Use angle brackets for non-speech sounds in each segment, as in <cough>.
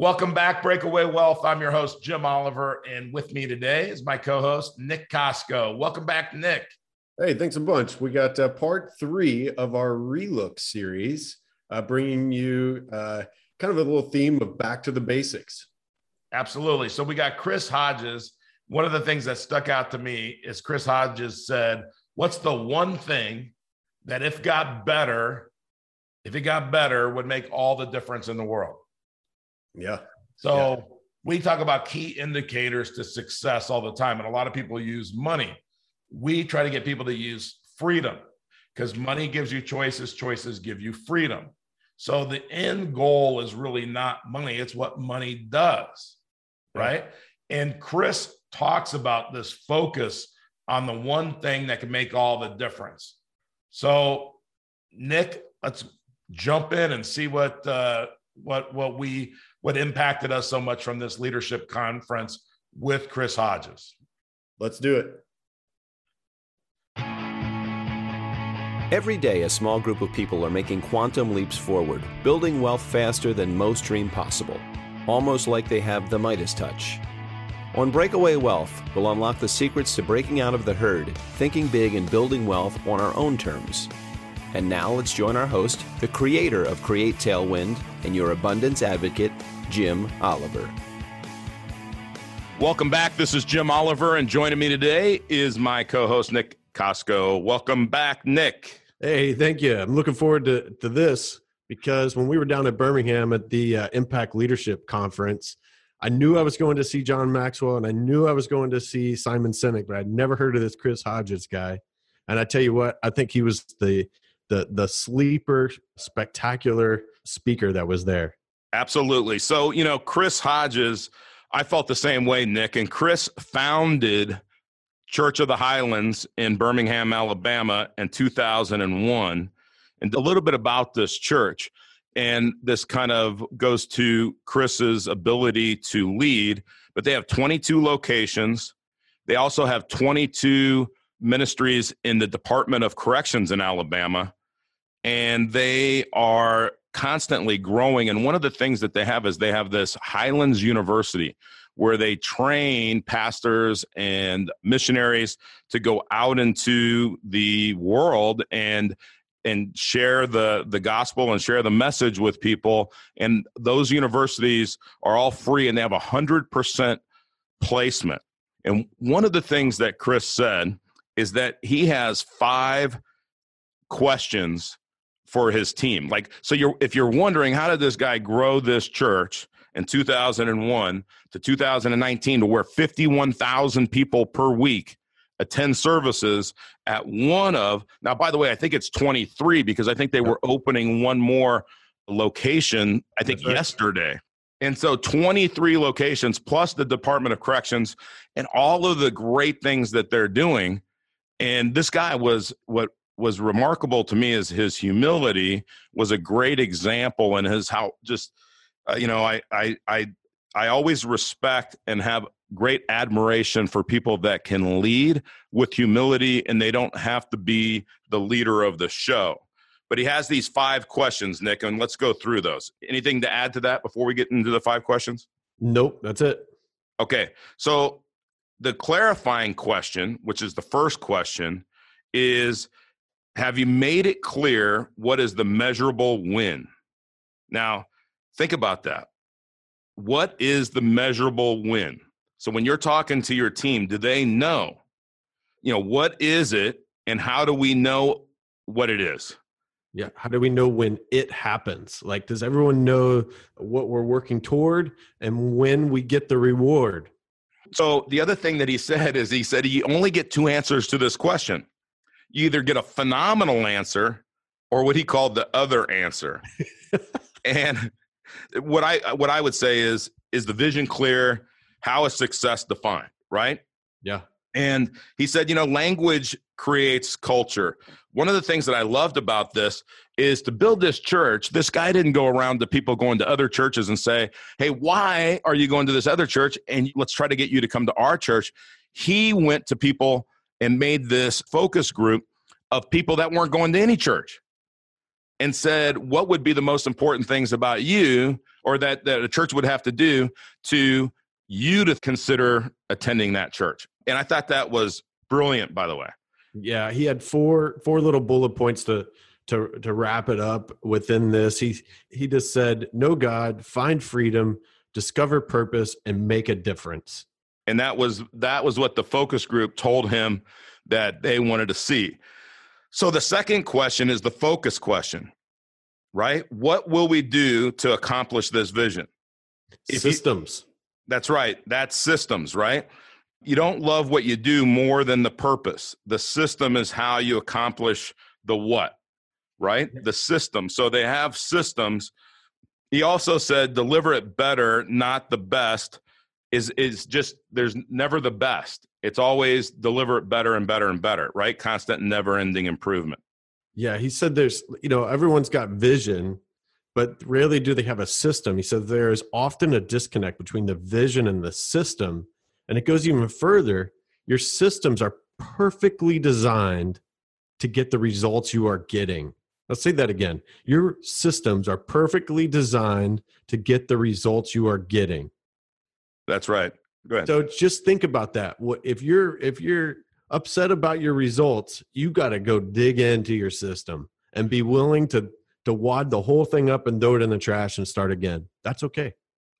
Welcome back, Breakaway Wealth. I'm your host, Jim Oliver, and with me today is my co host, Nick Costco. Welcome back, Nick. Hey, thanks a bunch. We got uh, part three of our Relook series, uh, bringing you uh, kind of a little theme of back to the basics. Absolutely. So we got Chris Hodges. One of the things that stuck out to me is Chris Hodges said, What's the one thing that if got better, if it got better, would make all the difference in the world? Yeah. So yeah. we talk about key indicators to success all the time, and a lot of people use money. We try to get people to use freedom because money gives you choices, choices give you freedom. So the end goal is really not money, it's what money does. Right. And Chris talks about this focus on the one thing that can make all the difference. So, Nick, let's jump in and see what uh, what what we what impacted us so much from this leadership conference with Chris Hodges. Let's do it. Every day, a small group of people are making quantum leaps forward, building wealth faster than most dream possible, almost like they have the Midas touch. On Breakaway Wealth, we'll unlock the secrets to breaking out of the herd, thinking big, and building wealth on our own terms. And now let's join our host, the creator of Create Tailwind and your abundance advocate, Jim Oliver. Welcome back. This is Jim Oliver, and joining me today is my co host, Nick Costco. Welcome back, Nick. Hey, thank you. I'm looking forward to, to this because when we were down at Birmingham at the uh, Impact Leadership Conference, I knew I was going to see John Maxwell and I knew I was going to see Simon Sinek, but I'd never heard of this Chris Hodges guy. And I tell you what, I think he was the the the sleeper spectacular speaker that was there. Absolutely. So, you know, Chris Hodges, I felt the same way, Nick. And Chris founded Church of the Highlands in Birmingham, Alabama in 2001. And a little bit about this church. And this kind of goes to Chris's ability to lead, but they have 22 locations. They also have 22 ministries in the Department of Corrections in Alabama. And they are constantly growing. And one of the things that they have is they have this Highlands University where they train pastors and missionaries to go out into the world and and share the the gospel and share the message with people and those universities are all free and they have a hundred percent placement and one of the things that chris said is that he has five questions for his team. Like, so you're if you're wondering how did this guy grow this church in 2001 to 2019 to where 51,000 people per week attend services at one of now by the way i think it's 23 because i think they were opening one more location i think right. yesterday and so 23 locations plus the department of corrections and all of the great things that they're doing and this guy was what was remarkable to me is his humility was a great example and his how just uh, you know I, I i i always respect and have great admiration for people that can lead with humility and they don't have to be the leader of the show. But he has these five questions nick and let's go through those. Anything to add to that before we get into the five questions? Nope that's it. Okay so the clarifying question which is the first question is have you made it clear what is the measurable win? Now, think about that. What is the measurable win? So when you're talking to your team, do they know? You know, what is it and how do we know what it is? Yeah, how do we know when it happens? Like does everyone know what we're working toward and when we get the reward? So the other thing that he said is he said you only get two answers to this question you either get a phenomenal answer or what he called the other answer. and what I what I would say is is the vision clear? How is success defined? Right? Yeah. And he said, you know, language creates culture. One of the things that I loved about this is to build this church. This guy didn't go around to people going to other churches and say, hey, why are you going to this other church? And let's try to get you to come to our church. He went to people and made this focus group of people that weren't going to any church and said, What would be the most important things about you or that, that a church would have to do to you to consider attending that church. And I thought that was brilliant, by the way. Yeah, he had four four little bullet points to to to wrap it up within this. He he just said, "Know God, find freedom, discover purpose, and make a difference." And that was that was what the focus group told him that they wanted to see. So the second question is the focus question, right? What will we do to accomplish this vision? Systems. You, that's right. That's systems, right? You don't love what you do more than the purpose. The system is how you accomplish the what, right? The system. So they have systems. He also said, deliver it better, not the best. Is is just there's never the best. It's always deliver it better and better and better, right? Constant, never ending improvement. Yeah, he said there's, you know, everyone's got vision, but rarely do they have a system. He said there is often a disconnect between the vision and the system. And it goes even further. Your systems are perfectly designed to get the results you are getting. Let's say that again. Your systems are perfectly designed to get the results you are getting. That's right. Go ahead. So just think about that. If you're if you're upset about your results, you got to go dig into your system and be willing to to wad the whole thing up and throw it in the trash and start again. That's okay.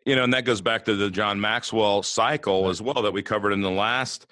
You know, and that goes back to the John Maxwell cycle as well that we covered in the last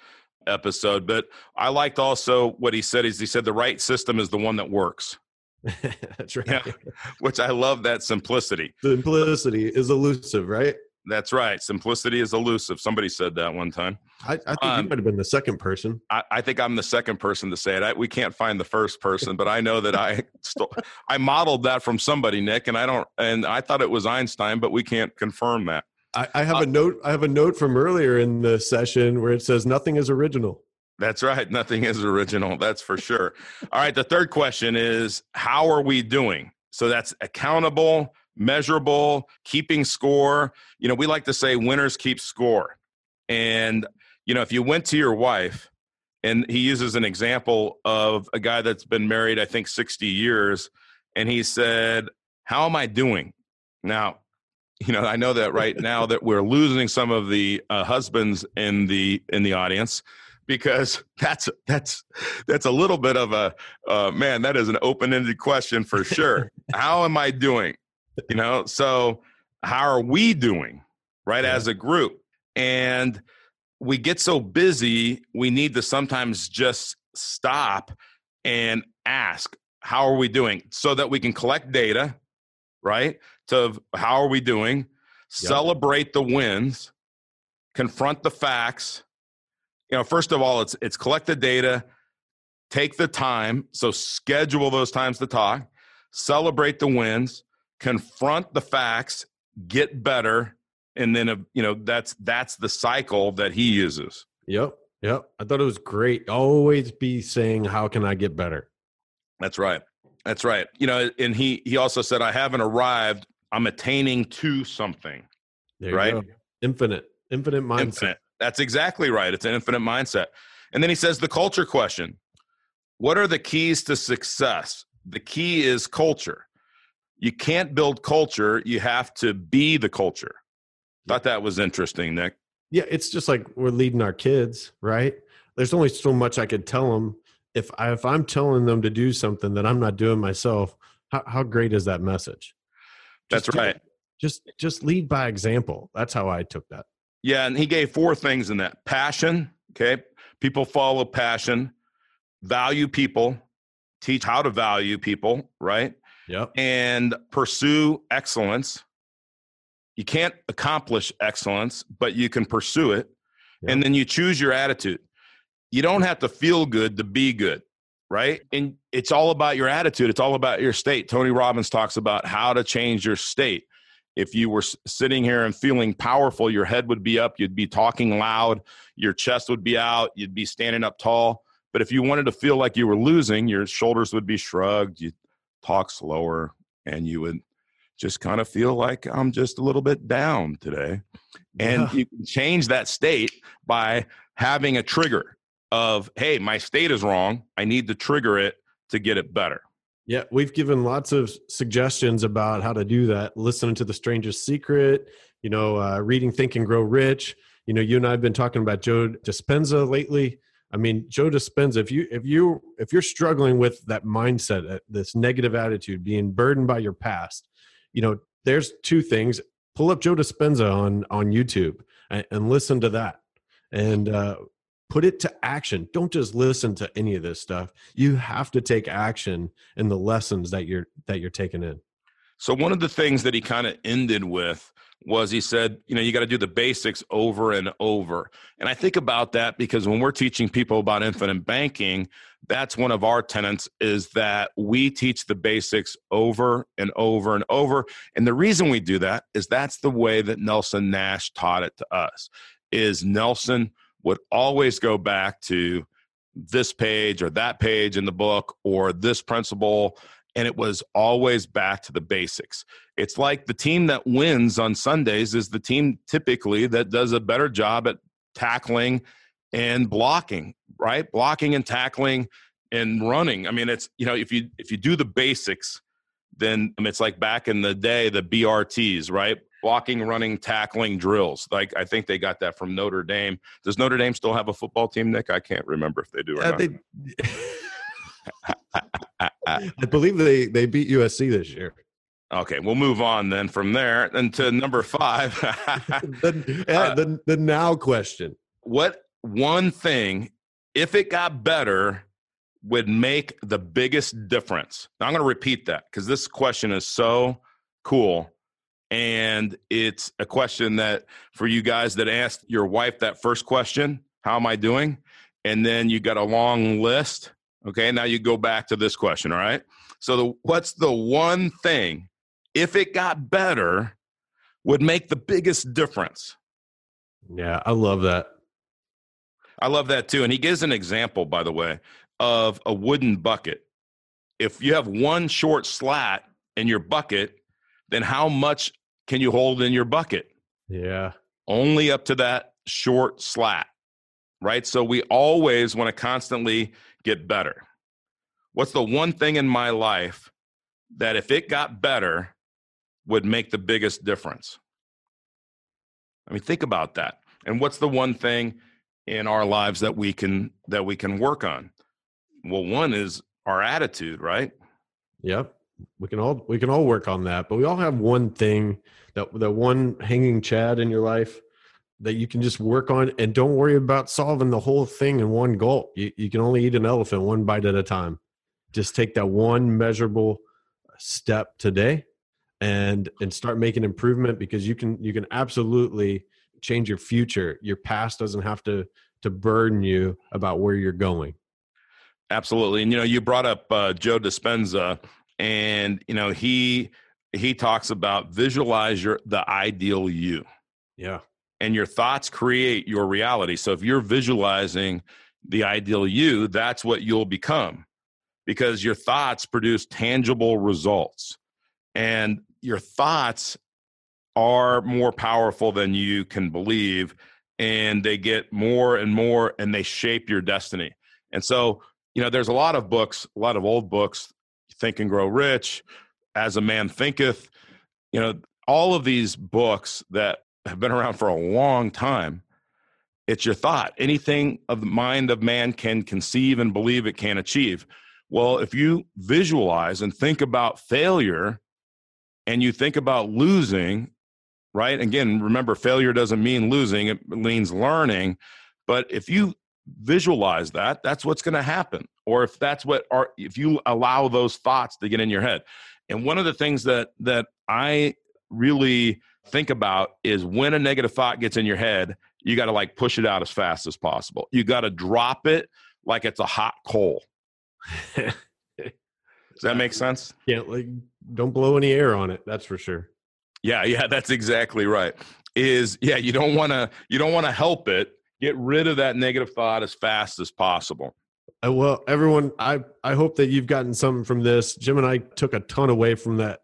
episode. But I liked also what he said is he said the right system is the one that works. <laughs> That's right. Yeah, <laughs> which I love that simplicity. Simplicity is elusive, right? That's right. Simplicity is elusive. Somebody said that one time. I, I think um, you might have been the second person. I, I, think I'm the second person to say it. I, we can't find the first person, but I know that I <laughs> stole, I modeled that from somebody, Nick, and I don't. And I thought it was Einstein, but we can't confirm that. I, I have uh, a note. I have a note from earlier in the session where it says nothing is original. That's right. <laughs> Nothing is original. That's for sure. All right. The third question is how are we doing? So that's accountable, measurable, keeping score. You know, we like to say winners keep score. And, you know, if you went to your wife, and he uses an example of a guy that's been married, I think, 60 years, and he said, How am I doing? Now, you know, I know that right <laughs> now that we're losing some of the uh, husbands in the in the audience because that's that's that's a little bit of a uh, man. That is an open ended question for sure. <laughs> How am I doing? You know so how are we doing right yeah. as a group? And we get so busy we need to sometimes just stop and ask how are we doing? so that we can collect data right to how are we doing celebrate the wins confront the facts. You know first of all it's it's collect the data take the time so schedule those times to talk celebrate the wins confront the facts, get better, and then uh, you know that's that's the cycle that he uses. Yep, yep. I thought it was great. Always be saying, "How can I get better?" That's right. That's right. You know, and he he also said, "I haven't arrived. I'm attaining to something." Right. Go. Infinite, infinite mindset. Infinite. That's exactly right. It's an infinite mindset. And then he says the culture question. What are the keys to success? The key is culture you can't build culture you have to be the culture. Thought that was interesting nick. Yeah it's just like we're leading our kids right? There's only so much i could tell them if I, if i'm telling them to do something that i'm not doing myself how, how great is that message? Just that's right. just just lead by example. That's how i took that. Yeah and he gave four things in that. Passion okay? People follow passion. Value people. Teach how to value people right yep. and pursue excellence. You can't accomplish excellence, but you can pursue it. Yep. And then you choose your attitude. You don't have to feel good to be good, right? And it's all about your attitude, it's all about your state. Tony Robbins talks about how to change your state. If you were sitting here and feeling powerful, your head would be up, you'd be talking loud, your chest would be out, you'd be standing up tall. But if you wanted to feel like you were losing, your shoulders would be shrugged, you talk slower, and you would just kind of feel like I'm just a little bit down today. And yeah. you can change that state by having a trigger of, hey, my state is wrong. I need to trigger it to get it better. Yeah, we've given lots of suggestions about how to do that. Listening to The Strangest Secret, you know, uh, reading Think and Grow Rich. You know, you and I have been talking about Joe Dispenza lately. I mean, Joe Dispenza. If you if you if you're struggling with that mindset, this negative attitude, being burdened by your past, you know, there's two things. Pull up Joe Dispenza on on YouTube and, and listen to that, and uh, put it to action don't just listen to any of this stuff you have to take action in the lessons that you're that you're taking in so one of the things that he kind of ended with was he said you know you got to do the basics over and over. And i think about that because when we're teaching people about infinite banking that's one of our tenets is that we teach the basics over and over and over. And the reason we do that is that's the way that nelson nash taught it to us is nelson would always go back to this page or that page in the book or this principle and it was always back to the basics. It's like the team that wins on Sundays is the team typically that does a better job at tackling and blocking, right? Blocking and tackling and running. I mean, it's you know, if you if you do the basics, then it's like back in the day the BRTs, right? blocking, running, tackling drills. Like I think they got that from Notre Dame. Does Notre Dame still have a football team, Nick? I can't remember if they do. Yeah, uh, they, <laughs> <laughs> I believe they they beat USC this year. Okay, we'll move on then from there and to number five. <laughs> <laughs> the, uh, the the now question: What one thing, if it got better, would make the biggest difference? Now I'm going to repeat that because this question is so cool and it's a question that for you guys that asked your wife that first question, how am I doing? And then you got a long list. Okay, now you go back to this question. All right. So, the, what's the one thing, if it got better, would make the biggest difference? Yeah, I love that. I love that too. And he gives an example, by the way, of a wooden bucket. If you have one short slat in your bucket, then how much can you hold in your bucket? Yeah. Only up to that short slat, right? So we always want to constantly get better. What's the one thing in my life that if it got better would make the biggest difference? I mean, think about that. And what's the one thing in our lives that we can that we can work on? Well, one is our attitude, right? Yep we can all we can all work on that but we all have one thing that that one hanging chad in your life that you can just work on and don't worry about solving the whole thing in one gulp. You, you can only eat an elephant one bite at a time. Just take that one measurable step today and and start making improvement because you can you can absolutely change your future. Your past doesn't have to to burden you about where you're going. Absolutely. And you know you brought up uh, joe dispenza and you know he he talks about visualize your the ideal you. Yeah and your thoughts create your reality. So if you're visualizing the ideal you that's what you'll become because your thoughts produce tangible results. And your thoughts are more powerful than you can believe and they get more and more and they shape your destiny. And so you know there's a lot of books a lot of old books Think and Grow Rich, As a Man Thinketh, you know, all of these books that have been around for a long time. It's your thought. Anything of the mind of man can conceive and believe it can achieve. Well, if you visualize and think about failure and you think about losing, right? Again, remember, failure doesn't mean losing, it means learning. But if you visualize that, that's what's going to happen or if that's what are if you allow those thoughts to get in your head and one of the things that that i really think about is when a negative thought gets in your head you got to like push it out as fast as possible. You got to drop it like it's a hot coal. Does that make sense? Yeah like don't blow any air on it that's for sure. Yeah yeah that's exactly right. Is yeah you don't want to you don't want to help it get rid of that negative thought as fast as possible. Uh, well, everyone, I I hope that you've gotten something from this. Jim and I took a ton away from that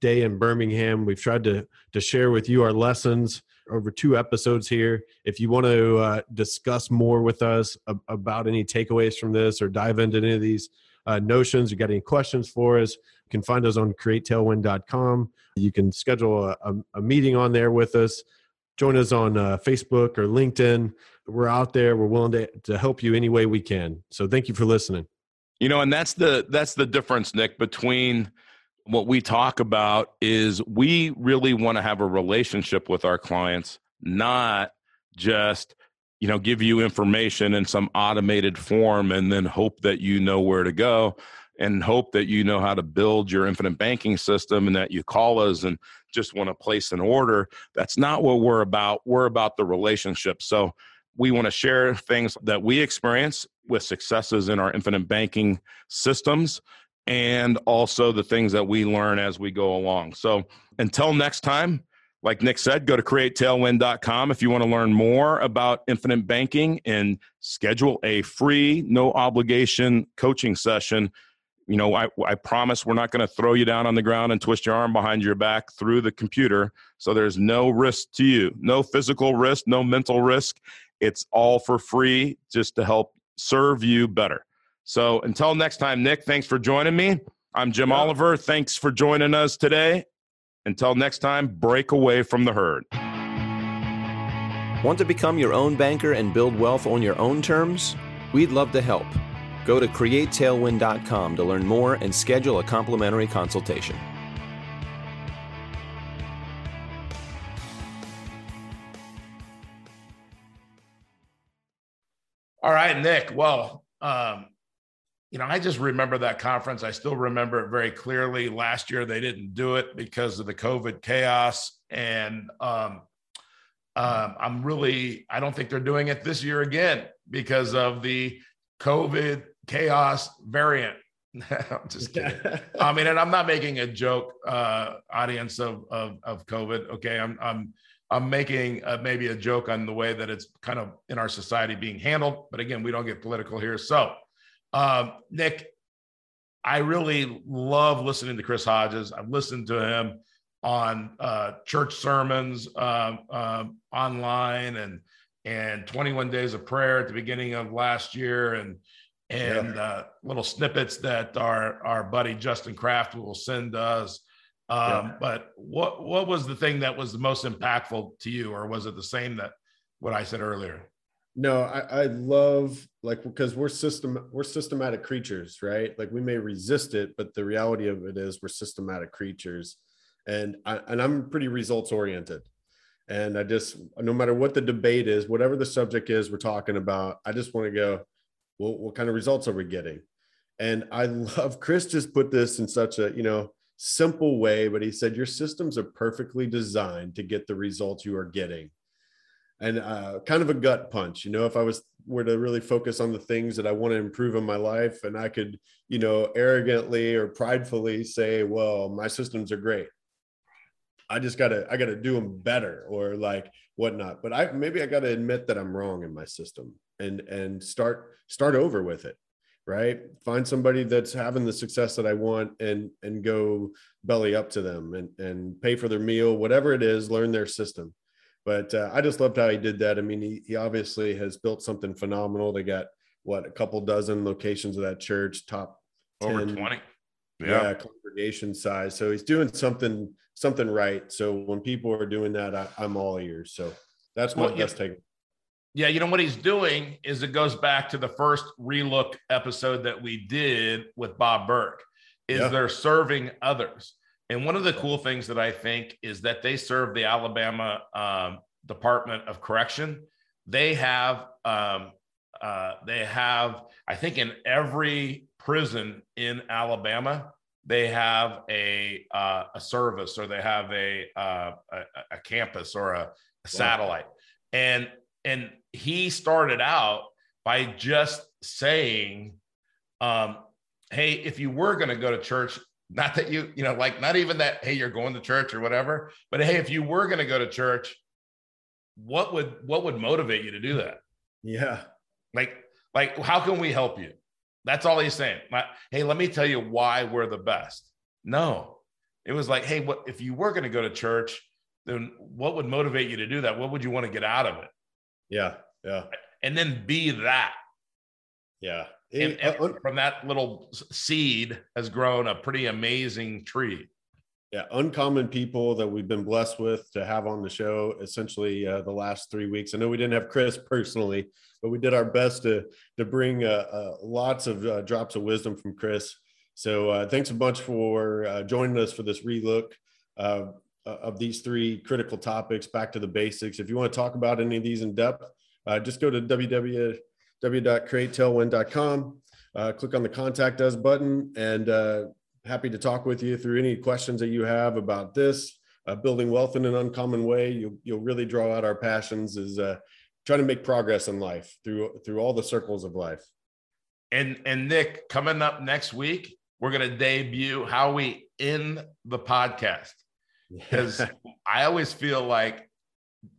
day in Birmingham. We've tried to to share with you our lessons over two episodes here. If you want to uh, discuss more with us about any takeaways from this or dive into any of these uh, notions, you got any questions for us, you can find us on createtailwind.com. You can schedule a, a, a meeting on there with us. Join us on uh, Facebook or LinkedIn. We're out there. We're willing to, to help you any way we can. So thank you for listening. You know, and that's the that's the difference, Nick, between what we talk about is we really want to have a relationship with our clients, not just you know give you information in some automated form and then hope that you know where to go and hope that you know how to build your infinite banking system and that you call us and just want to place an order. That's not what we're about. We're about the relationship. So we want to share things that we experience with successes in our infinite banking systems and also the things that we learn as we go along. So until next time, like Nick said, go to createtailwind.com if you want to learn more about infinite banking and schedule a free, no obligation coaching session. You know, I, I promise we're not going to throw you down on the ground and twist your arm behind your back through the computer. So there's no risk to you, no physical risk, no mental risk. It's all for free just to help serve you better. So until next time, Nick, thanks for joining me. I'm Jim yeah. Oliver. Thanks for joining us today. Until next time, break away from the herd. Want to become your own banker and build wealth on your own terms? We'd love to help. Go to createtailwind.com to learn more and schedule a complimentary consultation. All right, Nick. Well, um, you know, I just remember that conference. I still remember it very clearly. Last year, they didn't do it because of the COVID chaos. And um, um, I'm really, I don't think they're doing it this year again because of the COVID chaos variant. <laughs> I'm just <laughs> kidding. I mean, and I'm not making a joke, uh, audience of, of, of COVID. Okay. I'm, I'm, I'm making uh, maybe a joke on the way that it's kind of in our society being handled. But again, we don't get political here. So, um, Nick, I really love listening to Chris Hodges. I've listened to him on uh, church sermons uh, uh, online and and 21 days of prayer at the beginning of last year and and yeah. Uh, little snippets that our our buddy Justin Kraft will send us um, yeah. But what what was the thing that was the most impactful to you, or was it the same that what I said earlier? No, I, I love like because we're system we're systematic creatures, right? Like we may resist it, but the reality of it is we're systematic creatures, and I, and I'm pretty results oriented, and I just no matter what the debate is, whatever the subject is we're talking about, I just want to go, well, what kind of results are we getting? And I love <laughs> Chris just put this in such a you know simple way, but he said your systems are perfectly designed to get the results you are getting. And uh, kind of a gut punch, you know, if I was were to really focus on the things that I want to improve in my life, and I could, you know, arrogantly or pridefully say, "Well, my systems are great," I just gotta I gotta do them better or like whatnot. But I maybe I gotta admit that I'm wrong in my system and and start start over with it right find somebody that's having the success that i want and and go belly up to them and and pay for their meal whatever it is learn their system but uh, i just loved how he did that. I mean he, he obviously has built something phenomenal. They got what a couple dozen locations of that church top 10, over 20 yeah. yeah. congregation size. So he's doing something something right. So when people are doing that I, am all ears. So that's my well, best take. Yeah, you know what he's doing is it goes back to the first relook episode that we did with Bob Burg. Is yeah. they're serving others, and one of the cool things that I think is that they serve the Alabama um, Department of Correction. They have um, uh, they have I think in every prison in Alabama they have a uh, a service or they have a uh, a, a, campus or a, a satellite, and and he started out by just saying, um, "Hey, if you were going to go to church, not that you, you know, like not even that, hey, you're going to church or whatever, but hey, if you were going to go to church, what would what would motivate you to do that? Yeah, like like how can we help you? That's all he's saying. hey, let me tell you why we're the best. No, it was like, hey, what if you were going to go to church? Then what would motivate you to do that? What would you want to get out of it? Yeah. Yeah. And then be that. Yeah. And, and from that little seed has grown a pretty amazing tree. Yeah, uncommon people that we've been blessed with to have on the show essentially uh, the last three weeks. I know we didn't have Chris personally, but we did our best to to bring uh, uh, lots of uh, drops of wisdom from Chris. So uh, thanks a bunch for uh, joining us for this relook of these three critical topics. Back to the basics. If you want to talk about any of these in depth, just go to www.createtailwind.com. click on the contact us button and happy to talk with you through any questions that you have about this. Uh, building wealth in an uncommon way, you'll, you'll really draw out our passions is uh, trying to make progress in life through through all the circles of life. And and Nick, coming up next week, we're going to debut how we end the podcast <laughs> because I always feel like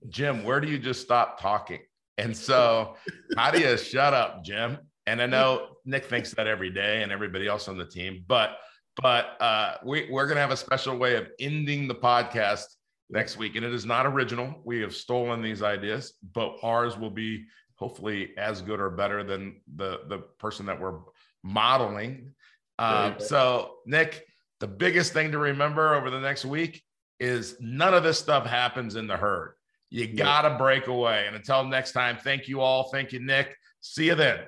Jim, where do you just stop talking? And so, how do you shut up, Jim? And I know Nick thinks that every day, and everybody else on the team, but but uh, we, we're going to have a special way of ending the podcast next week. And it is not original. We have stolen these ideas, but ours will be hopefully as good or better than the, the person that we're modeling. Um, so, Nick, the biggest thing to remember over the next week is none of this stuff happens in the herd. You got to break away. And until next time, thank you all. Thank you, Nick. See you then.